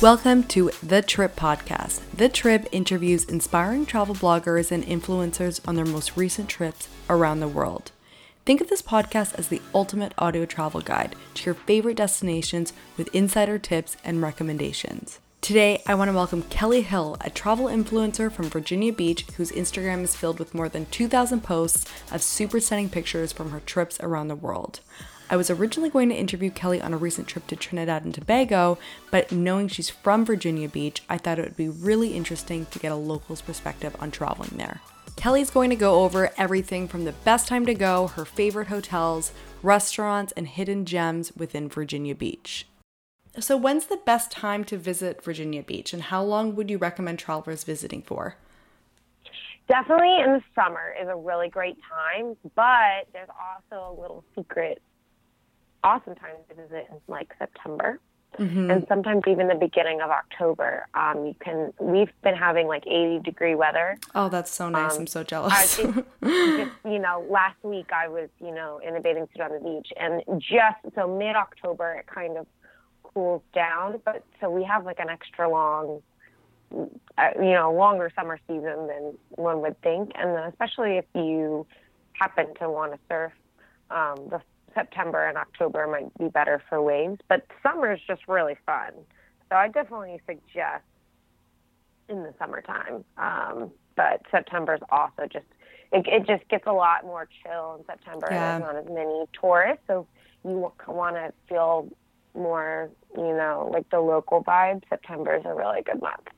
Welcome to The Trip Podcast. The Trip interviews inspiring travel bloggers and influencers on their most recent trips around the world. Think of this podcast as the ultimate audio travel guide to your favorite destinations with insider tips and recommendations. Today, I want to welcome Kelly Hill, a travel influencer from Virginia Beach whose Instagram is filled with more than 2,000 posts of super stunning pictures from her trips around the world. I was originally going to interview Kelly on a recent trip to Trinidad and Tobago, but knowing she's from Virginia Beach, I thought it would be really interesting to get a local's perspective on traveling there. Kelly's going to go over everything from the best time to go, her favorite hotels, restaurants, and hidden gems within Virginia Beach. So, when's the best time to visit Virginia Beach, and how long would you recommend travelers visiting for? Definitely in the summer is a really great time, but there's also a little secret awesome time to visit in like September. Mm-hmm. And sometimes even the beginning of October, um, you can. We've been having like 80 degree weather. Oh, that's so nice! Um, I'm so jealous. just, you know, last week I was, you know, in a bathing suit on the beach, and just so mid October it kind of cools down. But so we have like an extra long, uh, you know, longer summer season than one would think, and then especially if you happen to want to surf um, the September and October might be better for waves, but summer is just really fun. So I definitely suggest in the summertime. Um, but September is also just it, it just gets a lot more chill in September. Yeah. There's not as many tourists, so you want to feel more, you know, like the local vibe. September is a really good month.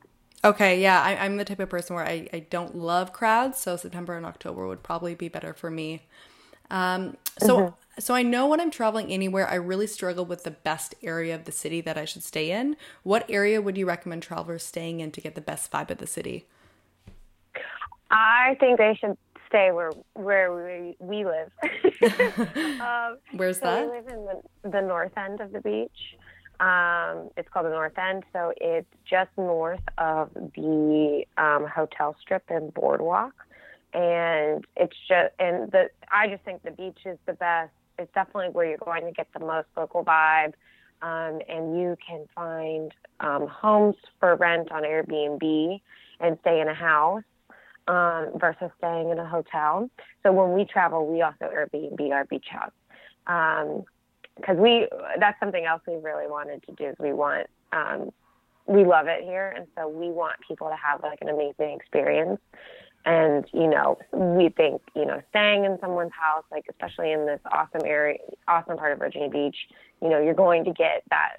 Okay, yeah, I, am the type of person where I, I don't love crowds, so September and October would probably be better for me. Um, so mm-hmm. So I know when I'm traveling anywhere, I really struggle with the best area of the city that I should stay in. What area would you recommend travelers staying in to get the best vibe of the city? I think they should stay where where we, we live. um, Where's so that? We live in the, the north end of the beach. Um, it's called the North End, so it's just north of the um, hotel strip and boardwalk, and it's just and the I just think the beach is the best it's definitely where you're going to get the most local vibe. Um, and you can find um, homes for rent on Airbnb and stay in a house um, versus staying in a hotel. So when we travel, we also Airbnb our beach house because um, we that's something else we really wanted to do. Is we want um, we love it here, and so we want people to have like an amazing experience. And, you know, we think, you know, staying in someone's house, like especially in this awesome area, awesome part of Virginia Beach, you know, you're going to get that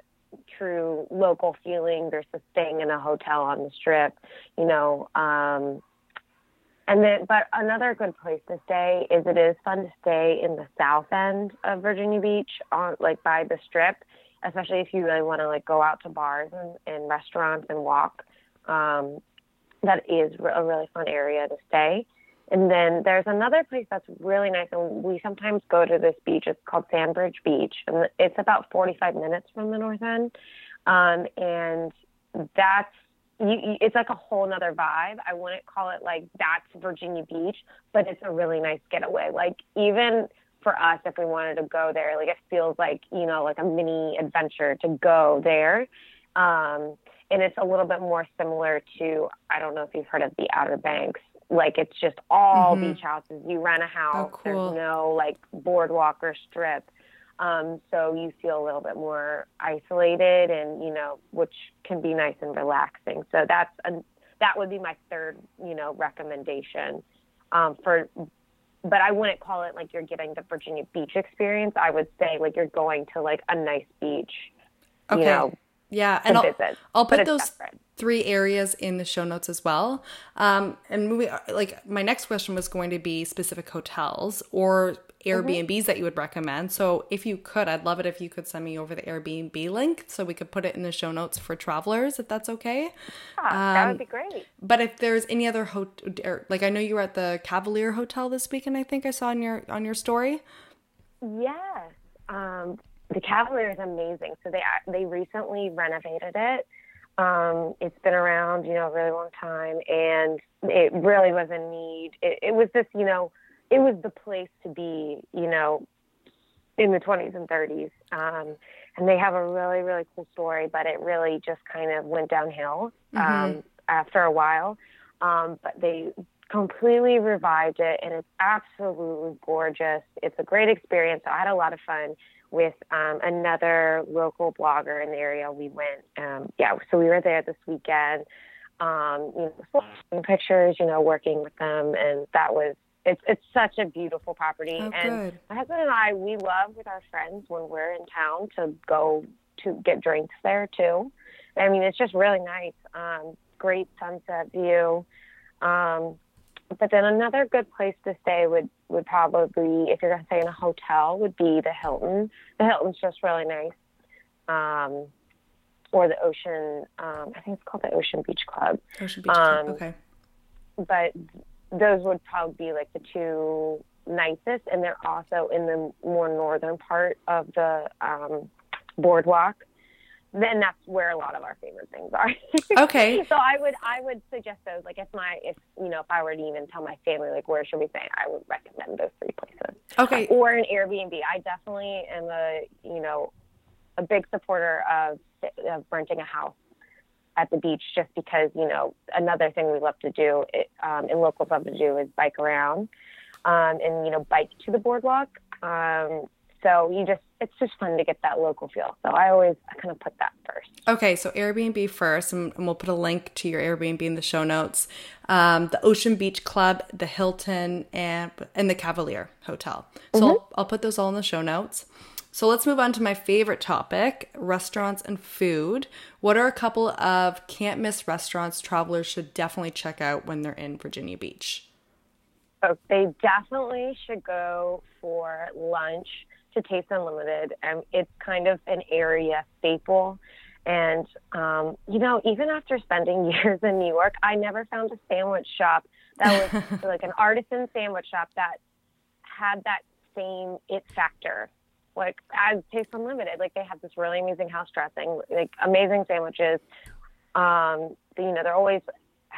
true local feeling versus staying in a hotel on the strip, you know. Um, and then, but another good place to stay is it is fun to stay in the south end of Virginia Beach, on like by the strip, especially if you really want to like go out to bars and, and restaurants and walk. Um, that is a really fun area to stay. And then there's another place that's really nice, and we sometimes go to this beach. It's called Sandbridge Beach, and it's about 45 minutes from the North End. Um, and that's you, it's like a whole nother vibe. I wouldn't call it like that's Virginia Beach, but it's a really nice getaway. Like even for us, if we wanted to go there, like it feels like you know like a mini adventure to go there. Um, and it's a little bit more similar to I don't know if you've heard of the Outer Banks. Like it's just all mm-hmm. beach houses. You rent a house. Oh, cool. There's no like boardwalk or strip. Um, so you feel a little bit more isolated, and you know, which can be nice and relaxing. So that's a, that would be my third, you know, recommendation um, for. But I wouldn't call it like you're getting the Virginia Beach experience. I would say like you're going to like a nice beach. Okay. You know, yeah, and I'll, visit, I'll put those separate. three areas in the show notes as well. Um, and moving, like my next question was going to be specific hotels or Airbnbs mm-hmm. that you would recommend. So if you could, I'd love it if you could send me over the Airbnb link so we could put it in the show notes for travelers, if that's okay. Yeah, um, that would be great. But if there's any other hotel, like I know you were at the Cavalier Hotel this weekend, I think I saw on your on your story. Yes. Um, the Cavalier is amazing. So they they recently renovated it. Um, it's been around, you know, a really long time, and it really was in need. It, it was just, you know, it was the place to be. You know, in the 20s and 30s. Um, and they have a really, really cool story, but it really just kind of went downhill um, mm-hmm. after a while. Um, but they completely revived it, and it's absolutely gorgeous. It's a great experience. I had a lot of fun with um, another local blogger in the area. We went, um, yeah, so we were there this weekend. Um, you know, taking pictures, you know, working with them, and that was it's it's such a beautiful property. Oh, and good. my husband and I, we love with our friends when we're in town to go to get drinks there too. I mean, it's just really nice. Um, great sunset view. Um, but then another good place to stay would would probably, if you're going to stay in a hotel, would be the Hilton. The Hilton's just really nice. Um, or the Ocean, um, I think it's called the Ocean Beach Club. Ocean Beach Club. Um, okay. But those would probably be like the two nicest, and they're also in the more northern part of the um, boardwalk. Then that's where a lot of our favorite things are. Okay. so I would I would suggest those. Like if my if you know if I were to even tell my family like where should we stay, I would recommend those three places. Okay. Or an Airbnb. I definitely am a you know a big supporter of of renting a house at the beach just because you know another thing we love to do it, um, and locals love to do is bike around um, and you know bike to the boardwalk um, so you just it's just fun to get that local feel so i always I kind of put that first okay so airbnb first and, and we'll put a link to your airbnb in the show notes um, the ocean beach club the hilton and and the cavalier hotel so mm-hmm. I'll, I'll put those all in the show notes so let's move on to my favorite topic restaurants and food. What are a couple of can't miss restaurants travelers should definitely check out when they're in Virginia Beach? Oh, they definitely should go for lunch to Taste Unlimited. And it's kind of an area staple. And, um, you know, even after spending years in New York, I never found a sandwich shop that was like an artisan sandwich shop that had that same it factor like as Taste Unlimited. Like they have this really amazing house dressing, like amazing sandwiches. Um, you know, they're always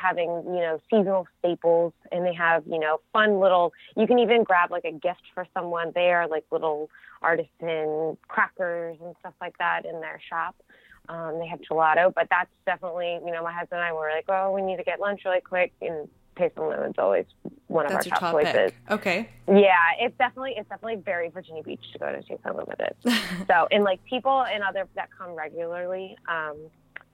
having you know seasonal staples, and they have you know fun little. You can even grab like a gift for someone there, like little artisan crackers and stuff like that in their shop. Um, they have gelato, but that's definitely you know my husband and I were like, oh, we need to get lunch really quick, and Taste Unlimited is always one of That's our top, top, choices. Pick. Okay. Yeah, it's definitely it's definitely very Virginia Beach to go to Taste Unlimited. so and like people and other that come regularly um,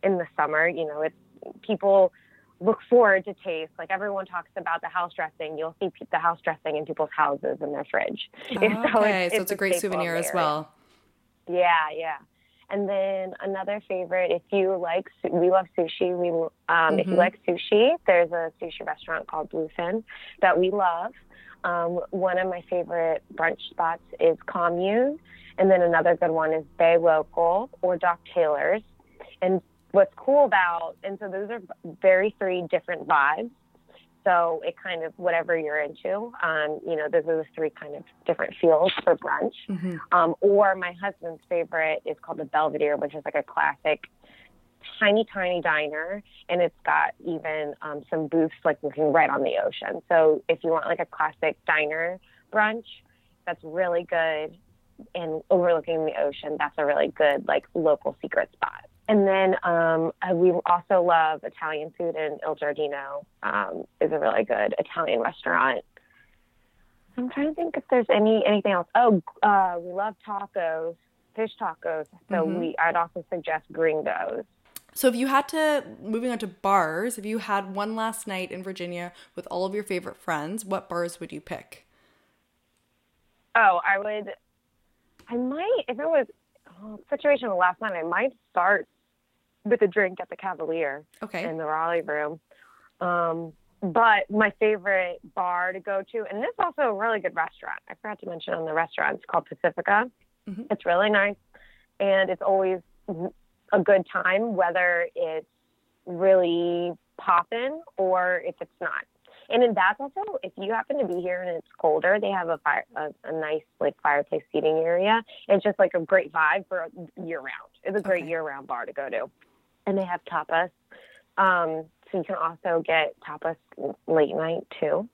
in the summer, you know, it's people look forward to taste. Like everyone talks about the house dressing. You'll see the house dressing in people's houses in their fridge. Oh, okay, so it's, so it's a great souvenir as well. Yeah, yeah. And then another favorite, if you like, we love sushi. We um, mm-hmm. if you mm-hmm. like sushi, there's a sushi restaurant called Bluefin that we love. Um, one of my favorite brunch spots is Commune, and then another good one is Bay Local or Doc Taylor's. And what's cool about, and so those are very three different vibes. So it kind of whatever you're into, um, you know, those are the three kind of different feels for brunch. Mm-hmm. Um, or my husband's favorite is called the Belvedere, which is like a classic tiny, tiny diner, and it's got even um, some booths like looking right on the ocean. So if you want like a classic diner brunch, that's really good and overlooking the ocean, that's a really good like local secret spot. And then um, uh, we also love Italian food, and Il Giardino um, is a really good Italian restaurant. I'm trying to think if there's any anything else. Oh, uh, we love tacos, fish tacos. So mm-hmm. we I'd also suggest Gringos. So if you had to moving on to bars, if you had one last night in Virginia with all of your favorite friends, what bars would you pick? Oh, I would. I might if it was oh, situation last night. I might start with a drink at the Cavalier okay. in the Raleigh room. Um, but my favorite bar to go to, and this is also a really good restaurant. I forgot to mention on the restaurant. It's called Pacifica. Mm-hmm. It's really nice, and it's always a good time, whether it's really popping or if it's not. And then that's also if you happen to be here and it's colder, they have a fire a, a nice like fireplace seating area. It's just like a great vibe for year round. It's a great okay. year round bar to go to and they have tapas. Um, so you can also get tapas late night too.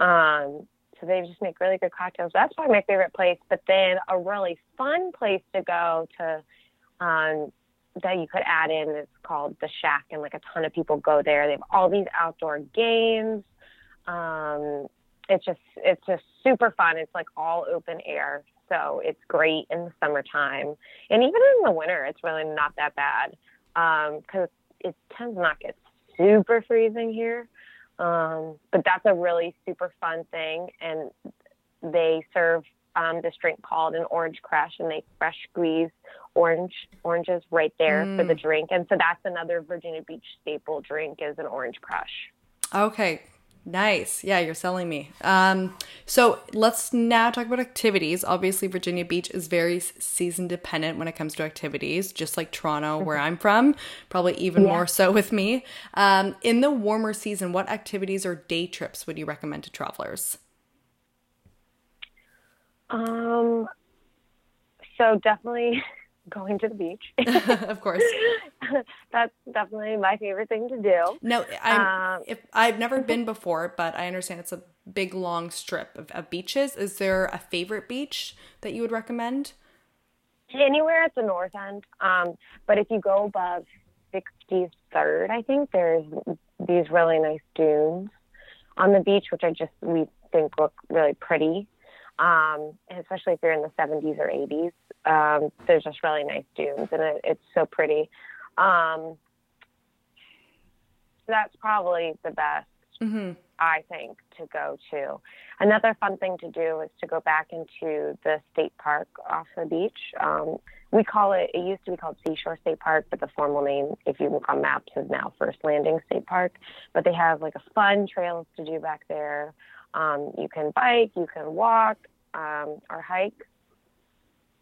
Um, so they just make really good cocktails. That's probably my favorite place. But then a really fun place to go to um, that you could add in is called the Shack, and like a ton of people go there. They have all these outdoor games. Um, it's just it's just super fun. It's like all open air, so it's great in the summertime, and even in the winter, it's really not that bad because um, it tends not get super freezing here. Um, but that's a really super fun thing, and they serve um, this drink called an orange crush, and they fresh squeeze orange oranges right there mm. for the mm. drink, and so that's another Virginia Beach staple drink is an orange crush. Okay, Nice. Yeah, you're selling me. Um, so let's now talk about activities. Obviously, Virginia Beach is very season dependent when it comes to activities, just like Toronto, where I'm from, probably even yeah. more so with me. Um, in the warmer season, what activities or day trips would you recommend to travelers? Um, so definitely going to the beach. of course. That's definitely my favorite thing to do. No, um, if I've never been before, but I understand it's a big long strip of, of beaches. Is there a favorite beach that you would recommend? Anywhere at the north end. Um, but if you go above 63rd, I think there's these really nice dunes on the beach, which I just we think look really pretty um, especially if you're in the 70s or 80s. Um, there's just really nice dunes, and it, it's so pretty. Um, that's probably the best, mm-hmm. I think, to go to. Another fun thing to do is to go back into the state park off the beach. Um, we call it, it used to be called Seashore State Park, but the formal name, if you look on maps, is now First Landing State Park. But they have like a fun trails to do back there. Um, you can bike, you can walk, um, or hike.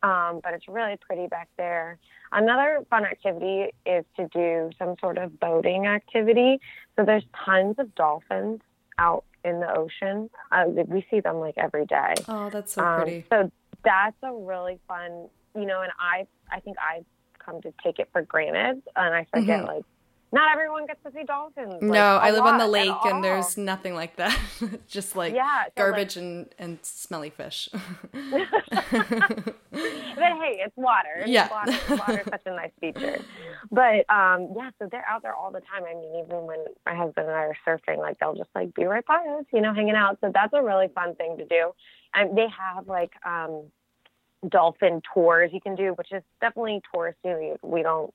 Um, but it's really pretty back there. Another fun activity is to do some sort of boating activity. So there's tons of dolphins out in the ocean. Uh, we see them like every day. Oh, that's so um, pretty. So that's a really fun, you know, and I I think I've come to take it for granted, and I forget mm-hmm. like not everyone gets to see dolphins. No, I live on the lake and there's nothing like that. Just like yeah, so garbage like, and, and smelly fish. but hey, it's water. Yeah. Water, water is such a nice feature. But um, yeah, so they're out there all the time. I mean, even when my husband and I are surfing, like they'll just like be right by us, you know, hanging out. So that's a really fun thing to do. And they have like um, dolphin tours you can do, which is definitely touristy. We don't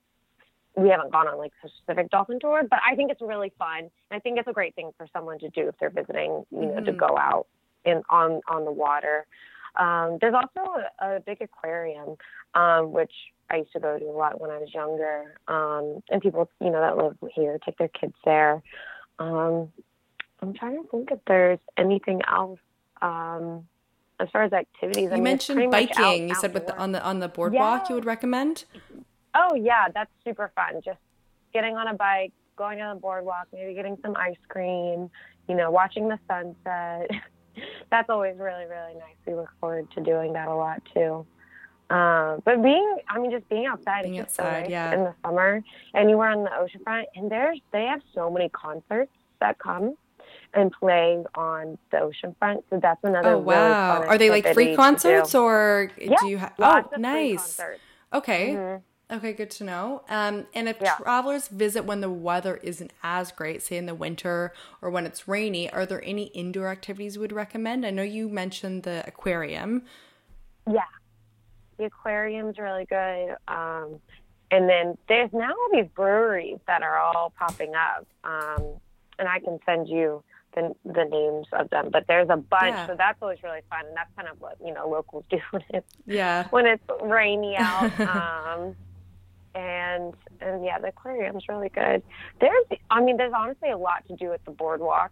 we haven't gone on like a specific dolphin tour, but I think it's really fun. And I think it's a great thing for someone to do if they're visiting, you know, mm-hmm. to go out in on on the water. Um, there's also a, a big aquarium, um, which I used to go to a lot when I was younger. Um, and people, you know, that live here take their kids there. Um, I'm trying to think if there's anything else. Um, as far as activities, you I mean, mentioned biking. Out, you said with the, on the on the boardwalk, yeah. you would recommend. Oh yeah, that's super fun. Just getting on a bike, going on the boardwalk, maybe getting some ice cream, you know, watching the sunset. that's always really, really nice. We look forward to doing that a lot too. Um, but being, I mean, just being outside being outside, so nice yeah. in the summer. And you were on the oceanfront, and there's they have so many concerts that come and play on the oceanfront. So that's another. Oh wow! Really Are they like free concerts, or yeah, do you have? Oh, nice. Okay. Mm-hmm. Okay, good to know. Um, and if yeah. travelers visit when the weather isn't as great, say in the winter or when it's rainy, are there any indoor activities you would recommend? I know you mentioned the aquarium. Yeah, the aquarium's really good. Um, and then there's now all these breweries that are all popping up. Um, and I can send you the, the names of them, but there's a bunch. Yeah. So that's always really fun. And that's kind of what, you know, locals do when it's, yeah. when it's rainy out. um, and and yeah, the aquarium's really good. There's, I mean, there's honestly a lot to do at the boardwalk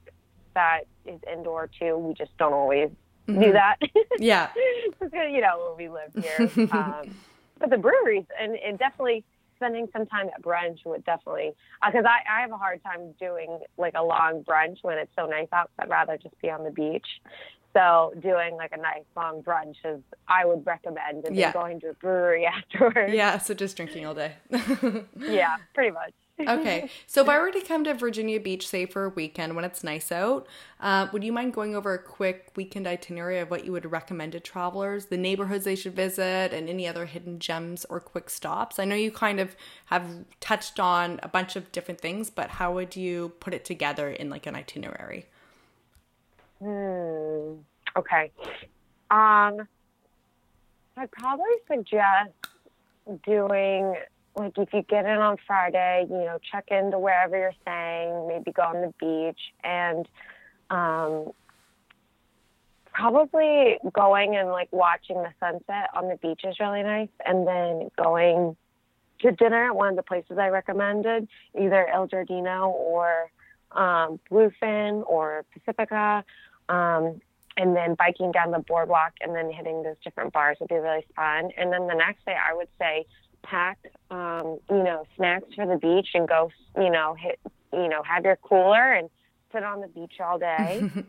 that is indoor too. We just don't always mm-hmm. do that. Yeah, you know, when we live here. Um, but the breweries and, and definitely spending some time at brunch would definitely because uh, I, I have a hard time doing like a long brunch when it's so nice out. I'd rather just be on the beach. So doing like a nice long brunch is I would recommend and yeah. then going to a brewery afterwards. Yeah, so just drinking all day. yeah, pretty much. okay. So if I were to come to Virginia Beach, say for a weekend when it's nice out, uh, would you mind going over a quick weekend itinerary of what you would recommend to travelers, the neighborhoods they should visit, and any other hidden gems or quick stops? I know you kind of have touched on a bunch of different things, but how would you put it together in like an itinerary? Hmm. Okay. Um, I'd probably suggest doing like if you get in on Friday, you know, check into wherever you're staying, maybe go on the beach and um probably going and like watching the sunset on the beach is really nice and then going to dinner at one of the places I recommended, either Il Giardino or um, Bluefin or Pacifica. Um, and then biking down the boardwalk and then hitting those different bars would be really fun. And then the next day, I would say pack, um, you know, snacks for the beach and go, you know, hit, you know, have your cooler and sit on the beach all day.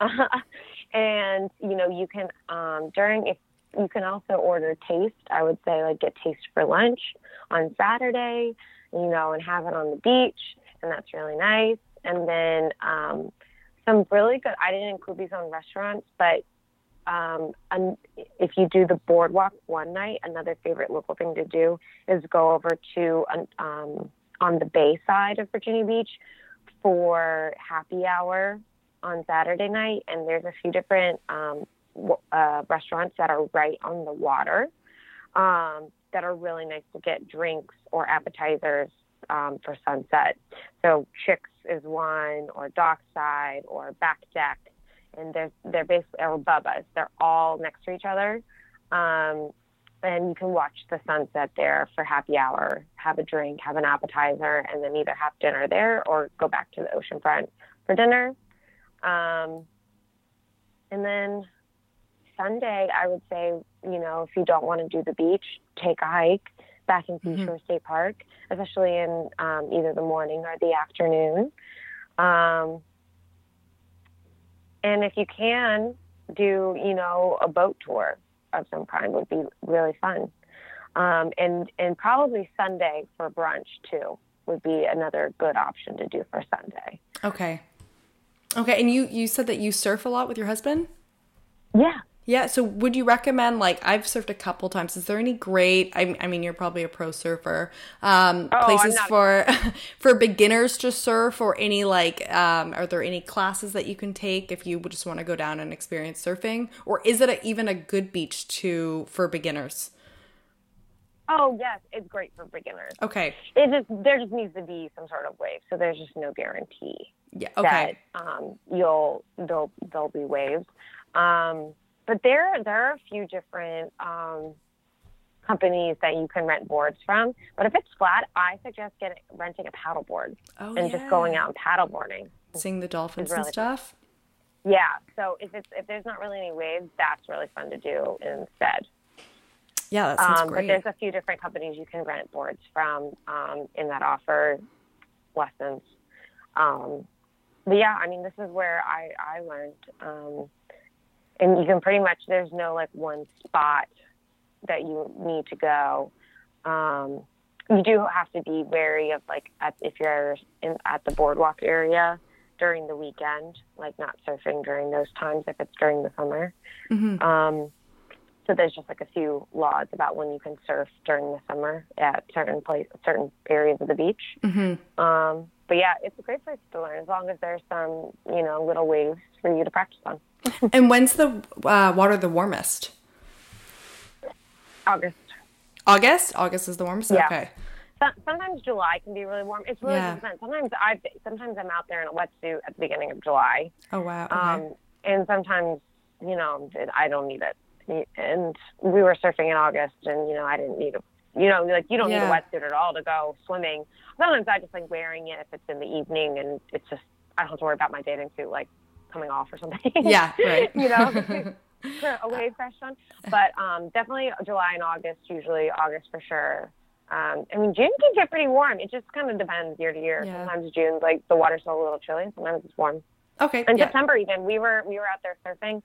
and you know, you can um, during if you can also order taste. I would say like get taste for lunch on Saturday, you know, and have it on the beach, and that's really nice. And then um, some really good. I didn't include these on restaurants, but um, and if you do the boardwalk one night, another favorite local thing to do is go over to um, on the bay side of Virginia Beach for happy hour on Saturday night, and there's a few different um, uh, restaurants that are right on the water um, that are really nice to get drinks or appetizers um, for sunset. So Chicks is one, or Dockside, or Back Deck, and they're they're basically or Bubba's. They're all next to each other, um, and you can watch the sunset there for happy hour, have a drink, have an appetizer, and then either have dinner there or go back to the ocean front for dinner. Um, and then Sunday, I would say, you know, if you don't want to do the beach, take a hike back in mm-hmm. Seashore State Park, especially in um, either the morning or the afternoon. Um, and if you can do, you know, a boat tour of some kind would be really fun. Um, and and probably Sunday for brunch too would be another good option to do for Sunday. Okay. Okay, and you you said that you surf a lot with your husband? Yeah. Yeah, so would you recommend like I've surfed a couple times. Is there any great I, I mean you're probably a pro surfer. Um oh, places for for beginners to surf or any like um are there any classes that you can take if you just want to go down and experience surfing or is it a, even a good beach to for beginners? Oh yes, it's great for beginners. Okay. It just there just needs to be some sort of wave, so there's just no guarantee. Yeah. Okay. That um, you'll there'll there'll be waves. Um, but there there are a few different um, companies that you can rent boards from. But if it's flat, I suggest getting renting a paddleboard oh, and yeah. just going out and paddleboarding. Seeing the dolphins really and stuff. Fun. Yeah. So if it's if there's not really any waves, that's really fun to do instead. Yeah, that sounds um, great. But there's a few different companies you can rent boards from um, in that offer lessons. Um, but yeah, I mean, this is where I I learned um, and you can pretty much there's no like one spot that you need to go. Um, you do have to be wary of like at, if you're in, at the boardwalk area during the weekend, like not surfing during those times if it's during the summer. Mm-hmm. Um, so there's just like a few laws about when you can surf during the summer at certain place, certain areas of the beach. Mm-hmm. Um, but yeah, it's a great place to learn as long as there's some, you know, little waves for you to practice on. and when's the uh, water the warmest? August. August. August is the warmest. Yeah. Okay. sometimes July can be really warm. It's really yeah. depends. Sometimes I sometimes I'm out there in a wetsuit at the beginning of July. Oh wow. Okay. Um, and sometimes you know I don't need it. And we were surfing in August, and you know I didn't need a you know, like you don't yeah. need a wetsuit at all to go swimming. Sometimes I just like wearing it if it's in the evening and it's just I don't have to worry about my bathing suit like coming off or something. Yeah, right. you know, a wave session. But um, definitely July and August, usually August for sure. Um, I mean, June can get pretty warm. It just kind of depends year to year. Yeah. Sometimes June, like the water's still a little chilly. Sometimes it's warm. Okay. In yeah. September, even we were we were out there surfing.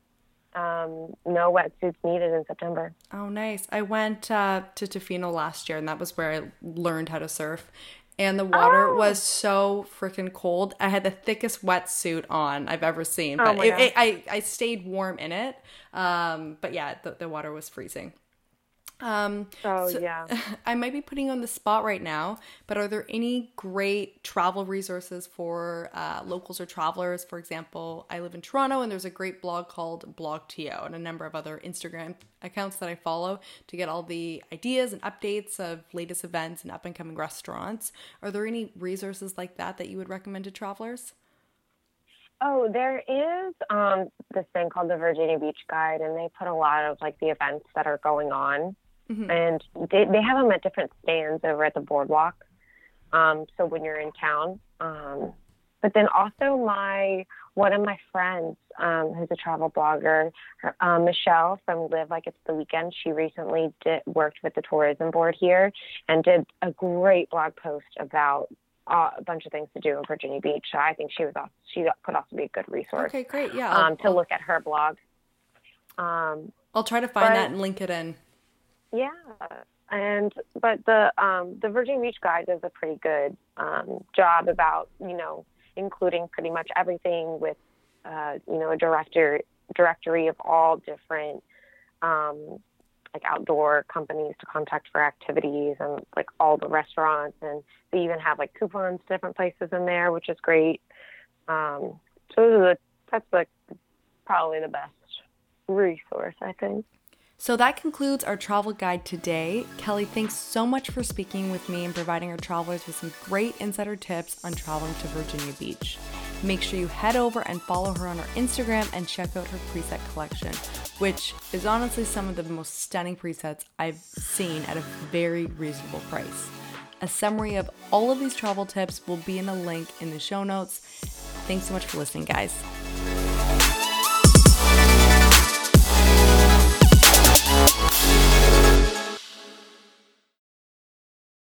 Um, no wetsuits needed in September. Oh, nice. I went uh, to Tofino last year, and that was where I learned how to surf and the water Oh. was so freaking cold. I had the thickest wetsuit on I've ever seen, Oh but my it, it, I I stayed warm in it. Um, but yeah, the, the water was freezing. Um, Oh so- yeah. I might be putting you on the spot right now, but are there any great travel resources for uh, locals or travelers? For example, I live in Toronto and there's a great blog called BlogTO and a number of other Instagram accounts that I follow to get all the ideas and updates of latest events and up and coming restaurants. Are there any resources like that that you would recommend to travelers? Oh, there is um, this thing called the Virginia Beach Guide, and they put a lot of like the events that are going on, and they they have them at different stands over at the boardwalk. Um, so when you're in town, um, but then also my one of my friends um, who's a travel blogger, her, um, Michelle from Live Like It's the Weekend. She recently did worked with the tourism board here and did a great blog post about uh, a bunch of things to do in Virginia Beach. So I think she was also, she could also be a good resource Okay, great. Yeah, I'll, um, to look at her blog. Um, I'll try to find but- that and link it in. Yeah, and but the um, the Virgin Beach Guide does a pretty good um, job about you know including pretty much everything with uh, you know a director directory of all different um, like outdoor companies to contact for activities and like all the restaurants and they even have like coupons to different places in there, which is great. Um, so those are the, that's like probably the best resource I think. So that concludes our travel guide today. Kelly, thanks so much for speaking with me and providing our travelers with some great insider tips on traveling to Virginia Beach. Make sure you head over and follow her on her Instagram and check out her preset collection, which is honestly some of the most stunning presets I've seen at a very reasonable price. A summary of all of these travel tips will be in a link in the show notes. Thanks so much for listening, guys.